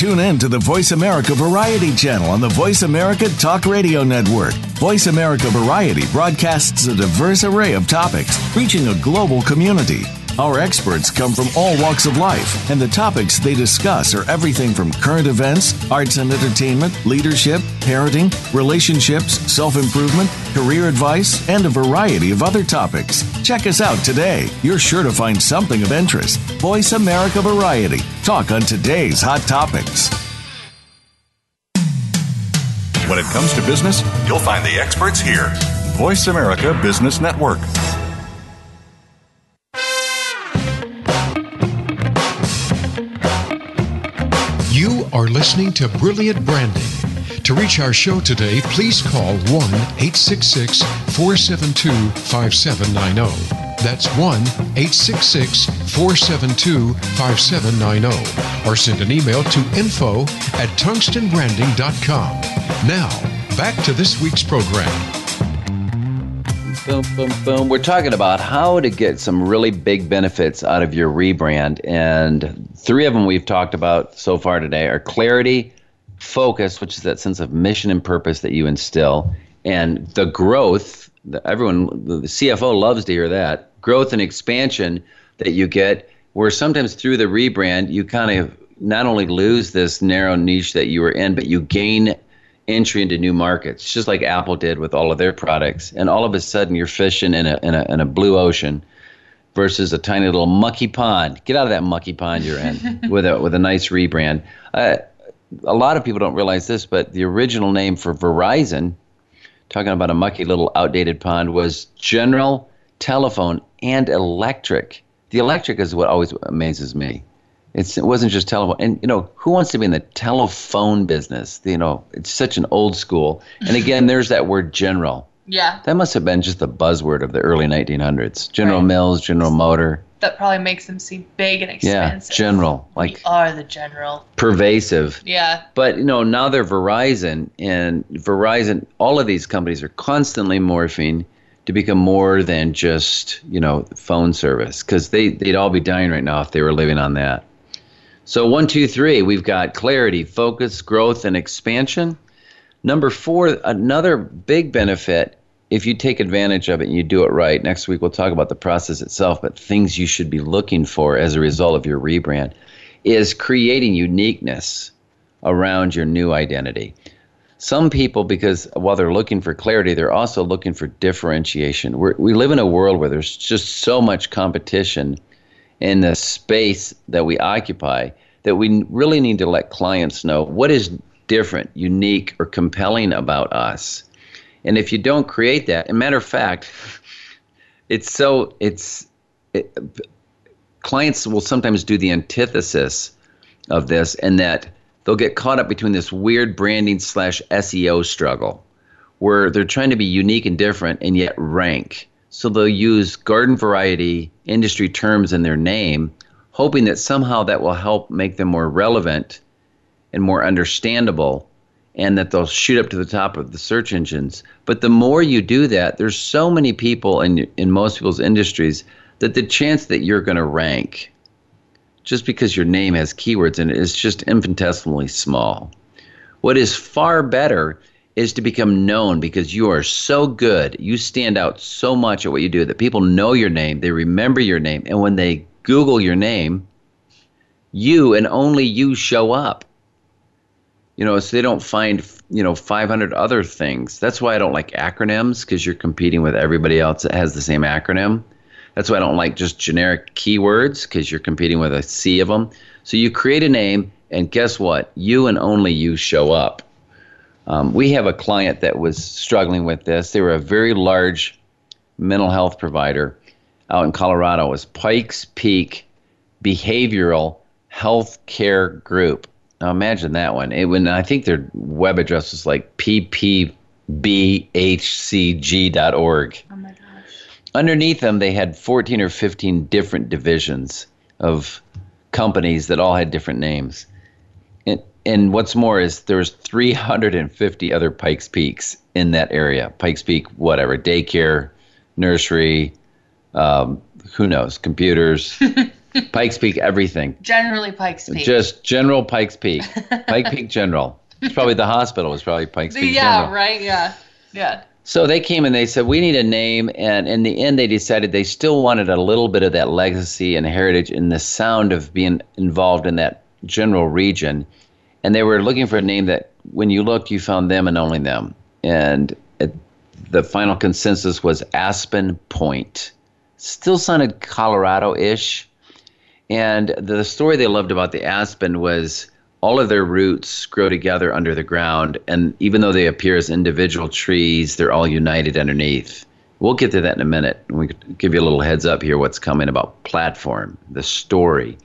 Tune in to the Voice America Variety channel on the Voice America Talk Radio Network. Voice America Variety broadcasts a diverse array of topics, reaching a global community. Our experts come from all walks of life, and the topics they discuss are everything from current events, arts and entertainment, leadership, parenting, relationships, self improvement, career advice, and a variety of other topics. Check us out today. You're sure to find something of interest. Voice America Variety. Talk on today's hot topics. When it comes to business, you'll find the experts here. Voice America Business Network. Are listening to Brilliant Branding. To reach our show today, please call 1 866 472 5790. That's 1 866 472 5790. Or send an email to info at tungstenbranding.com. Now, back to this week's program. Boom, boom, boom. We're talking about how to get some really big benefits out of your rebrand. And three of them we've talked about so far today are clarity, focus, which is that sense of mission and purpose that you instill, and the growth. Everyone, the CFO loves to hear that growth and expansion that you get, where sometimes through the rebrand, you kind of not only lose this narrow niche that you were in, but you gain entry into new markets, just like Apple did with all of their products. And all of a sudden, you're fishing in a, in a, in a blue ocean versus a tiny little mucky pond. Get out of that mucky pond you're in [LAUGHS] with a with a nice rebrand. Uh, a lot of people don't realize this, but the original name for Verizon, talking about a mucky little outdated pond, was General Telephone and Electric. The electric is what always amazes me. It's, it wasn't just telephone. And, you know, who wants to be in the telephone business? You know, it's such an old school. And again, there's that word general. Yeah. That must have been just the buzzword of the early 1900s. General Right. Mills, General Motor. That probably makes them seem big and expensive. Yeah, general. we Like are the general. pervasive. Yeah. But, you know, now they're Verizon. And Verizon, all of these companies are constantly morphing to become more than just, you know, phone service. Because they, they'd all be dying right now if they were living on that. So, one, two, three, we've got clarity, focus, growth, and expansion. Number four, another big benefit, if you take advantage of it and you do it right, next week we'll talk about the process itself, but things you should be looking for as a result of your rebrand, is creating uniqueness around your new identity. Some people, because while they're looking for clarity, they're also looking for differentiation. We're, we live in a world where there's just so much competition in the space that we occupy that we really need to let clients know what is different, unique, or compelling about us. And if you don't create that, and matter of fact, it's so it's it, clients will sometimes do the antithesis of this, and that they'll get caught up between this weird branding slash SEO struggle, where they're trying to be unique and different and yet rank. So they'll use garden variety industry terms in their name, hoping that somehow that will help make them more relevant and more understandable and that they'll shoot up to the top of the search engines. But the more you do that, there's so many people in in most people's industries that the chance that you're going to rank just because your name has keywords in it is just infinitesimally small. What is far better is to become known because you are so good, you stand out so much at what you do that people know your name, they remember your name, and when they Google your name, you and only you show up. You know, so they don't find, you know, 500 other things. That's why I don't like acronyms because you're competing with everybody else that has the same acronym. That's why I don't like just generic keywords because you're competing with a sea of them. So you create a name, and guess what? You and only you show up. Um, we have a client that was struggling with this. They were a very large mental health provider out in Colorado. It was Pikes Peak Behavioral Health Care Group. Now imagine that one. It when I think their web address was like ppbhcg.org. Oh my gosh. Underneath them, they had 14 or 15 different divisions of companies that all had different names. And, what's more is there was 350 other Pikes Peaks in that area. Pikes Peak, whatever, daycare, nursery, um, who knows, computers, [LAUGHS] Pikes Peak, everything. Generally Pikes Peak. Just General Pikes Peak, Pike Peak General. It's probably the hospital was probably Pikes Peak yeah, General. right? Yeah. Yeah. So they came and they said, We need a name. And in the end, they decided they still wanted a little bit of that legacy and heritage and the sound of being involved in that general region. And they were looking for a name that, when you looked, you found them and only them. And it, the final consensus was Aspen Point. Still sounded Colorado ish. And the story they loved about the aspen was all of their roots grow together under the ground. And even though they appear as individual trees, they're all united underneath. We'll get to that in a minute. We give you a little heads up here what's coming about platform, the story.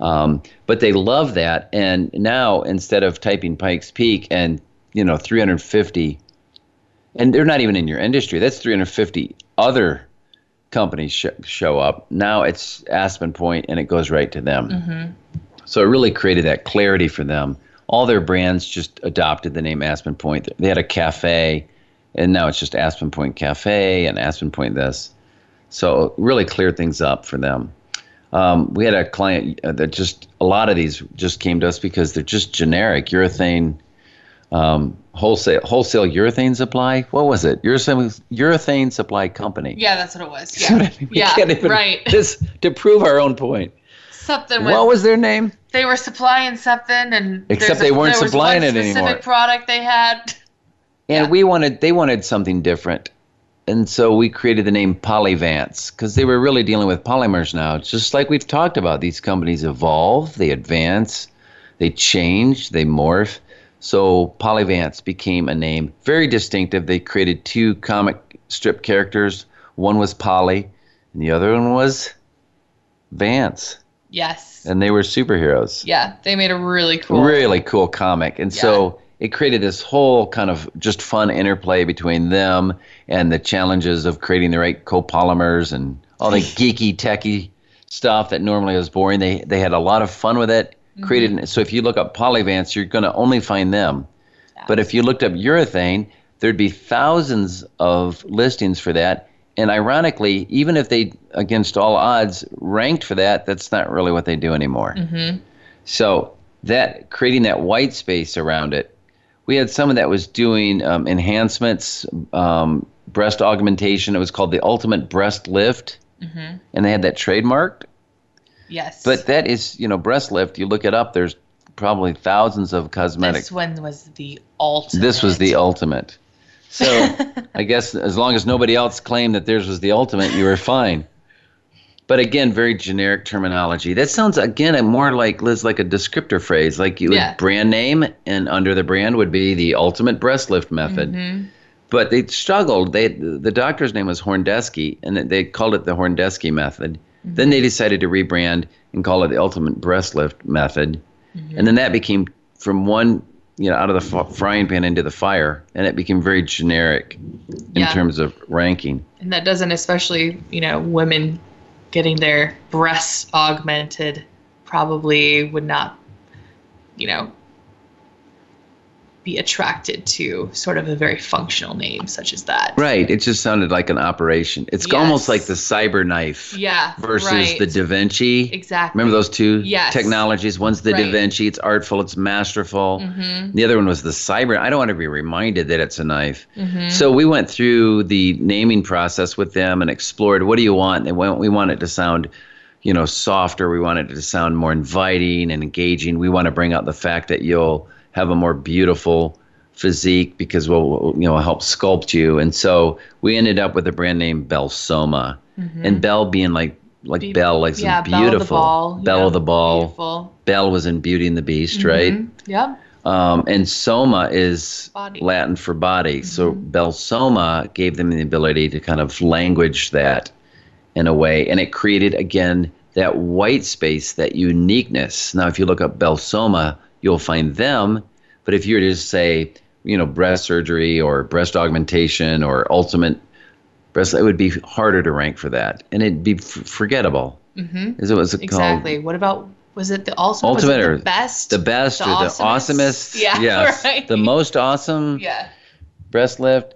Um, but they love that. And now instead of typing Pikes Peak and, you know, 350, and they're not even in your industry, that's 350 other companies sh- show up. Now it's Aspen Point and it goes right to them. So it really created that clarity for them. All their brands just adopted the name Aspen Point. They had a cafe and now it's just Aspen Point Cafe and Aspen Point this. So really cleared things up for them. Um, we had a client uh, that just a lot of these just came to us because they're just generic urethane um, wholesale wholesale urethane supply. What was it? Urethane urethane supply company. Yeah, that's what it was. [LAUGHS] Yeah, I mean? Yeah, even- right. [LAUGHS] Just to prove our own point. Something with What was their name? they were supplying something, and Except they weren't supplying it specific product they had. And Yeah. we wanted they wanted something different. And so we created the name Polyvance because they were really dealing with polymers now. It's just like we've talked about. These companies evolve, they advance, they change, they morph. So Polyvance became a name very distinctive. They created two comic strip characters. One was Polly, and the other one was Vance. Yes. And they were superheroes Yeah, they made a really cool. really cool comic and so it created this whole kind of just fun interplay between them and the challenges of creating the right copolymers and all the [LAUGHS] geeky techie stuff that normally is boring. They they had a lot of fun with it mm-hmm. created so if you look up polyvance you're going to only find them. But if you looked up urethane there'd be thousands of listings for that. And ironically even if they against all odds ranked for that that's not really what they do anymore. Mm-hmm. So that creating that white space around it, we had someone that was doing um, enhancements, um, breast augmentation. It was called the Ultimate Breast Lift, and they had that trademarked. Yes. But that is, you know, breast lift. You look it up. There's probably thousands of cosmetic. this one was the ultimate. This was the ultimate. So [LAUGHS] I guess as long as nobody else claimed that theirs was the ultimate, you were fine. But again, very generic terminology. That sounds again more like Liz, like a descriptor phrase, like you Yeah. would brand name, and under the brand would be the ultimate breast lift method. Mm-hmm. But they struggled. They the doctor's name was Horndesky, and they called it the Horndesky method. Then they decided to rebrand and call it the ultimate breast lift method, and then that became from one you know out of the f- frying pan into the fire, and it became very generic in Yeah. terms of ranking. and that doesn't especially you know women getting their breasts augmented probably would not you know be attracted to sort of a very functional name such as that Right. It just sounded like an operation. It's Yes. almost like the cyber knife yeah versus right. the Da Vinci. exactly Remember those two Yes. technologies? One's the Da Vinci, it's artful, it's masterful. Mm-hmm. The other one was the cyber. I don't want to be reminded that it's a knife. Mm-hmm. So we went through the naming process with them and explored what do you want? They went, we want it to sound, you know, softer. We want it to sound more inviting and engaging. We want to bring out the fact that you'll have a more beautiful physique because we'll, you know help sculpt you. And so we ended up with a brand name Belsoma, and Bell being like like Be- Bell, like yeah, some Belle of the beautiful Ball. Belle Yeah, of the Ball. beautiful Belle was in Beauty and the Beast, right? Mhm. yep Um, and soma is Body. Latin for body. So Belsoma gave them the ability to kind of language that in a way, and it created again that white space, that uniqueness. Now, if you look up Belsoma, you'll find them. But if you were to say, you know, breast surgery or breast augmentation or ultimate breast, it would be harder to rank for that, and it'd be f- forgettable. Mm-hmm. Is it was it exactly called? what about was it the ultimate, Ultimate or the best The best The or the awesomest? awesomest? Yeah, yes. [LAUGHS] right. The most awesome yeah breast lift.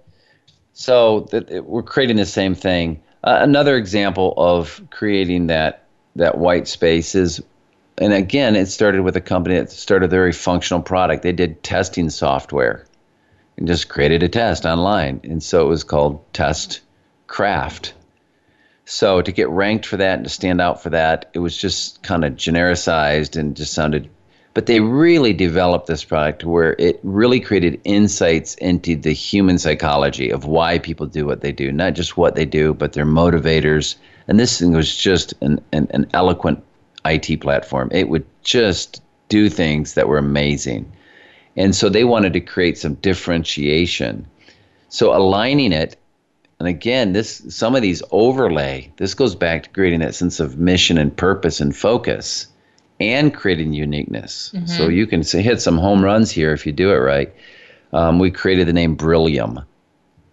So that it- we're creating the same thing. Uh, another example of creating that that white space is, and again, it started with a company that started a very functional product. They did testing software and just created a test online, and so it was called Test Craft. So to get ranked for that and to stand out for that, it was just kind of genericized and just sounded. But they really developed this product where it really created insights into the human psychology of why people do what they do, not just what they do, but their motivators. And this thing was just an, an, an eloquent IT platform. It would just do things that were amazing. And so they wanted to create some differentiation. So aligning it and again, this some of these overlay. This goes back to creating that sense of mission and purpose and focus, and creating uniqueness. So you can say, hit some home runs here if you do it right. Um, we created the name Brillium,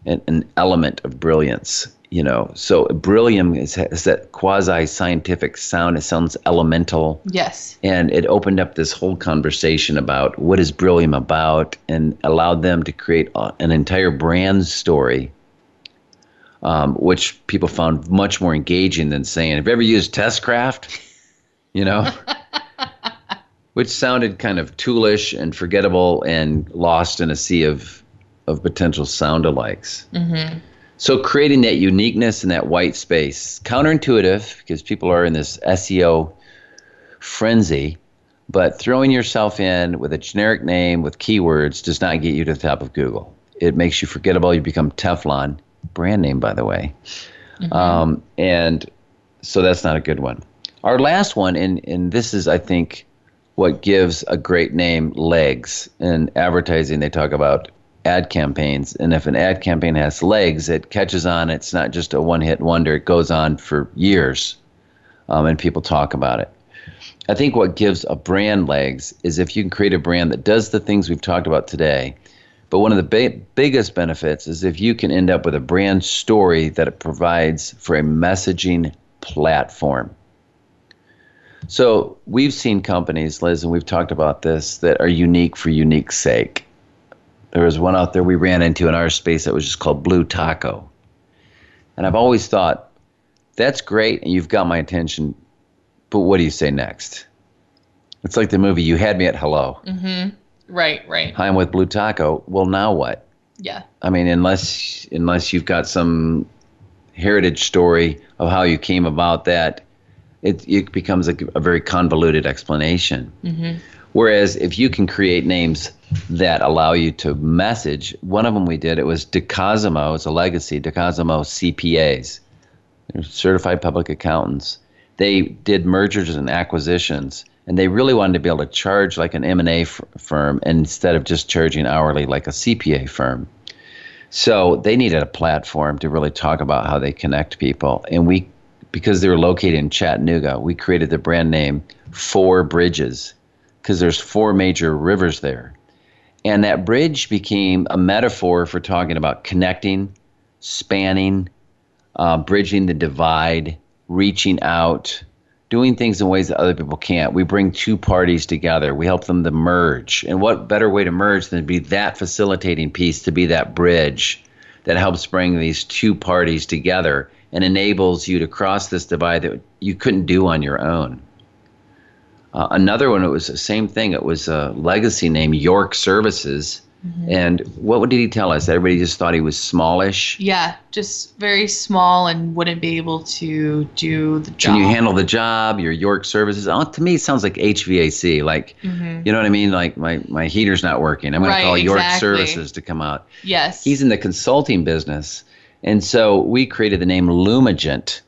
an, an element of brilliance you know, so Brillium is, is that quasi scientific sound. It sounds elemental. Yes. And it opened up this whole conversation about what is Brillium about and allowed them to create a, an entire brand story, um, which people found much more engaging than saying, Have you ever used Testcraft? You know? [LAUGHS] which sounded kind of toolish and forgettable and lost in a sea of, of potential sound alikes. Mm-hmm. So creating that uniqueness and that white space, counterintuitive because people are in this SEO frenzy, but throwing yourself in with a generic name with keywords does not get you to the top of Google. It makes you forgettable. You become Teflon, brand name by the way, mm-hmm. um, and so that's not a good one. Our last one, and and this is I think what gives a great name legs in advertising. They talk about ad campaigns. And if an ad campaign has legs, it catches on. It's not just a one hit wonder, it goes on for years um, and people talk about it. I think what gives a brand legs is if you can create a brand that does the things we've talked about today. But one of the ba- biggest benefits is if you can end up with a brand story that it provides for a messaging platform. So we've seen companies, Liz, and we've talked about this, that are unique for unique sake. There was one out there we ran into in our space that was just called Blue Taco. And I've always thought, that's great, and you've got my attention, but what do you say next? It's like the movie You Had Me at Hello. Mm-hmm. Right, right. Hi, I'm with Blue Taco. Well, now what? Yeah. I mean, unless unless you've got some heritage story of how you came about that, it, it becomes a, a very convoluted explanation. Mm-hmm. Whereas if you can create names that allow you to message, one of them we did, it was DeCosimo, it's a legacy, DeCosimo CPAs, certified public accountants. They did mergers and acquisitions, and they really wanted to be able to charge like an M&A f- firm instead of just charging hourly like a CPA firm. So they needed a platform to really talk about how they connect people. And we, because they were located in Chattanooga, we created the brand name Four Bridges because there's four major rivers there. And that bridge became a metaphor for talking about connecting, spanning, uh, bridging the divide, reaching out, doing things in ways that other people can't. We bring two parties together. We help them to merge. And what better way to merge than to be that facilitating piece, to be that bridge that helps bring these two parties together and enables you to cross this divide that you couldn't do on your own. Uh, another one, it was the same thing. It was a legacy name, York Services. Mm-hmm. And what did he tell us? Everybody just thought he was smallish. Yeah, just very small and wouldn't be able to do the job. Can you handle the job? Your York Services. Oh, to me, it sounds like HVAC. Like, mm-hmm. you know what I mean? Like my my heater's not working. I'm going right, to call York Services to come out. Yes. He's in the consulting business, and so we created the name Lumigent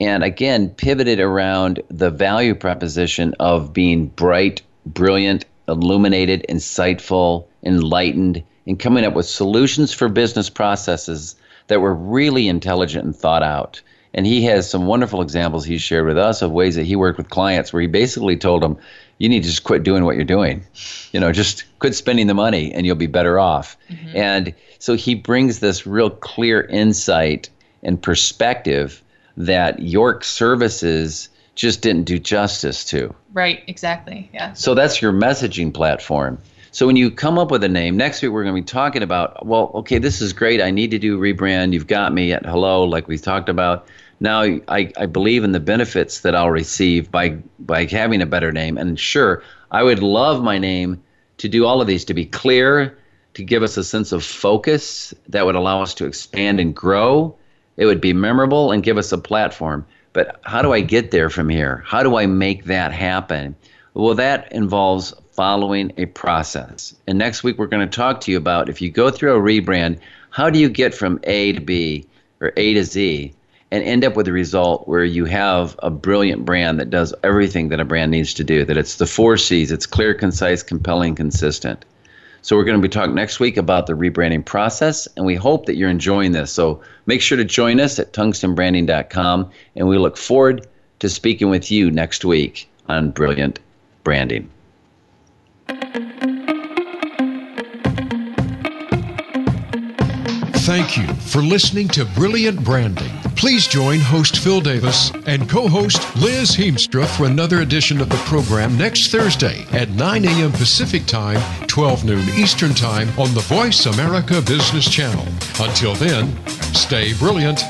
and again pivoted around the value proposition of being bright, brilliant, illuminated, insightful, enlightened, and coming up with solutions for business processes that were really intelligent and thought out. And he has some wonderful examples he shared with us of ways that he worked with clients where he basically told them, you need to just quit doing what you're doing. You know, just quit spending the money and you'll be better off. Mm-hmm. And so he brings this real clear insight and perspective that York Services just didn't do justice to. Right, exactly. Yeah. So that's your messaging platform. So when you come up with a name, next week we're going to be talking about, well, okay, this is great. I need to do rebrand. You've got me at hello, like we talked about. Now I, I believe in the benefits that I'll receive by by having a better name. And sure, I would love my name to do all of these, to be clear, to give us a sense of focus that would allow us to expand and grow it would be memorable and give us a platform. But how do I get there from here? How do I make that happen? Well, that involves following a process. And next week, we're going to talk to you about if you go through a rebrand, how do you get from A to B or A to Z and end up with a result where you have a brilliant brand that does everything that a brand needs to do, that it's the four C's it's clear, concise, compelling, consistent. So we're going to be talking next week about the rebranding process, and we hope that you're enjoying this. So make sure to join us at tungstenbranding.com, and we look forward to speaking with you next week on Brilliant Branding. Thank you for listening to Brilliant Branding. Please join host Phil Davis and co host Liz Heemstra for another edition of the program next Thursday at 9 a.m. Pacific Time, 12 noon Eastern Time on the Voice America Business Channel. Until then, stay brilliant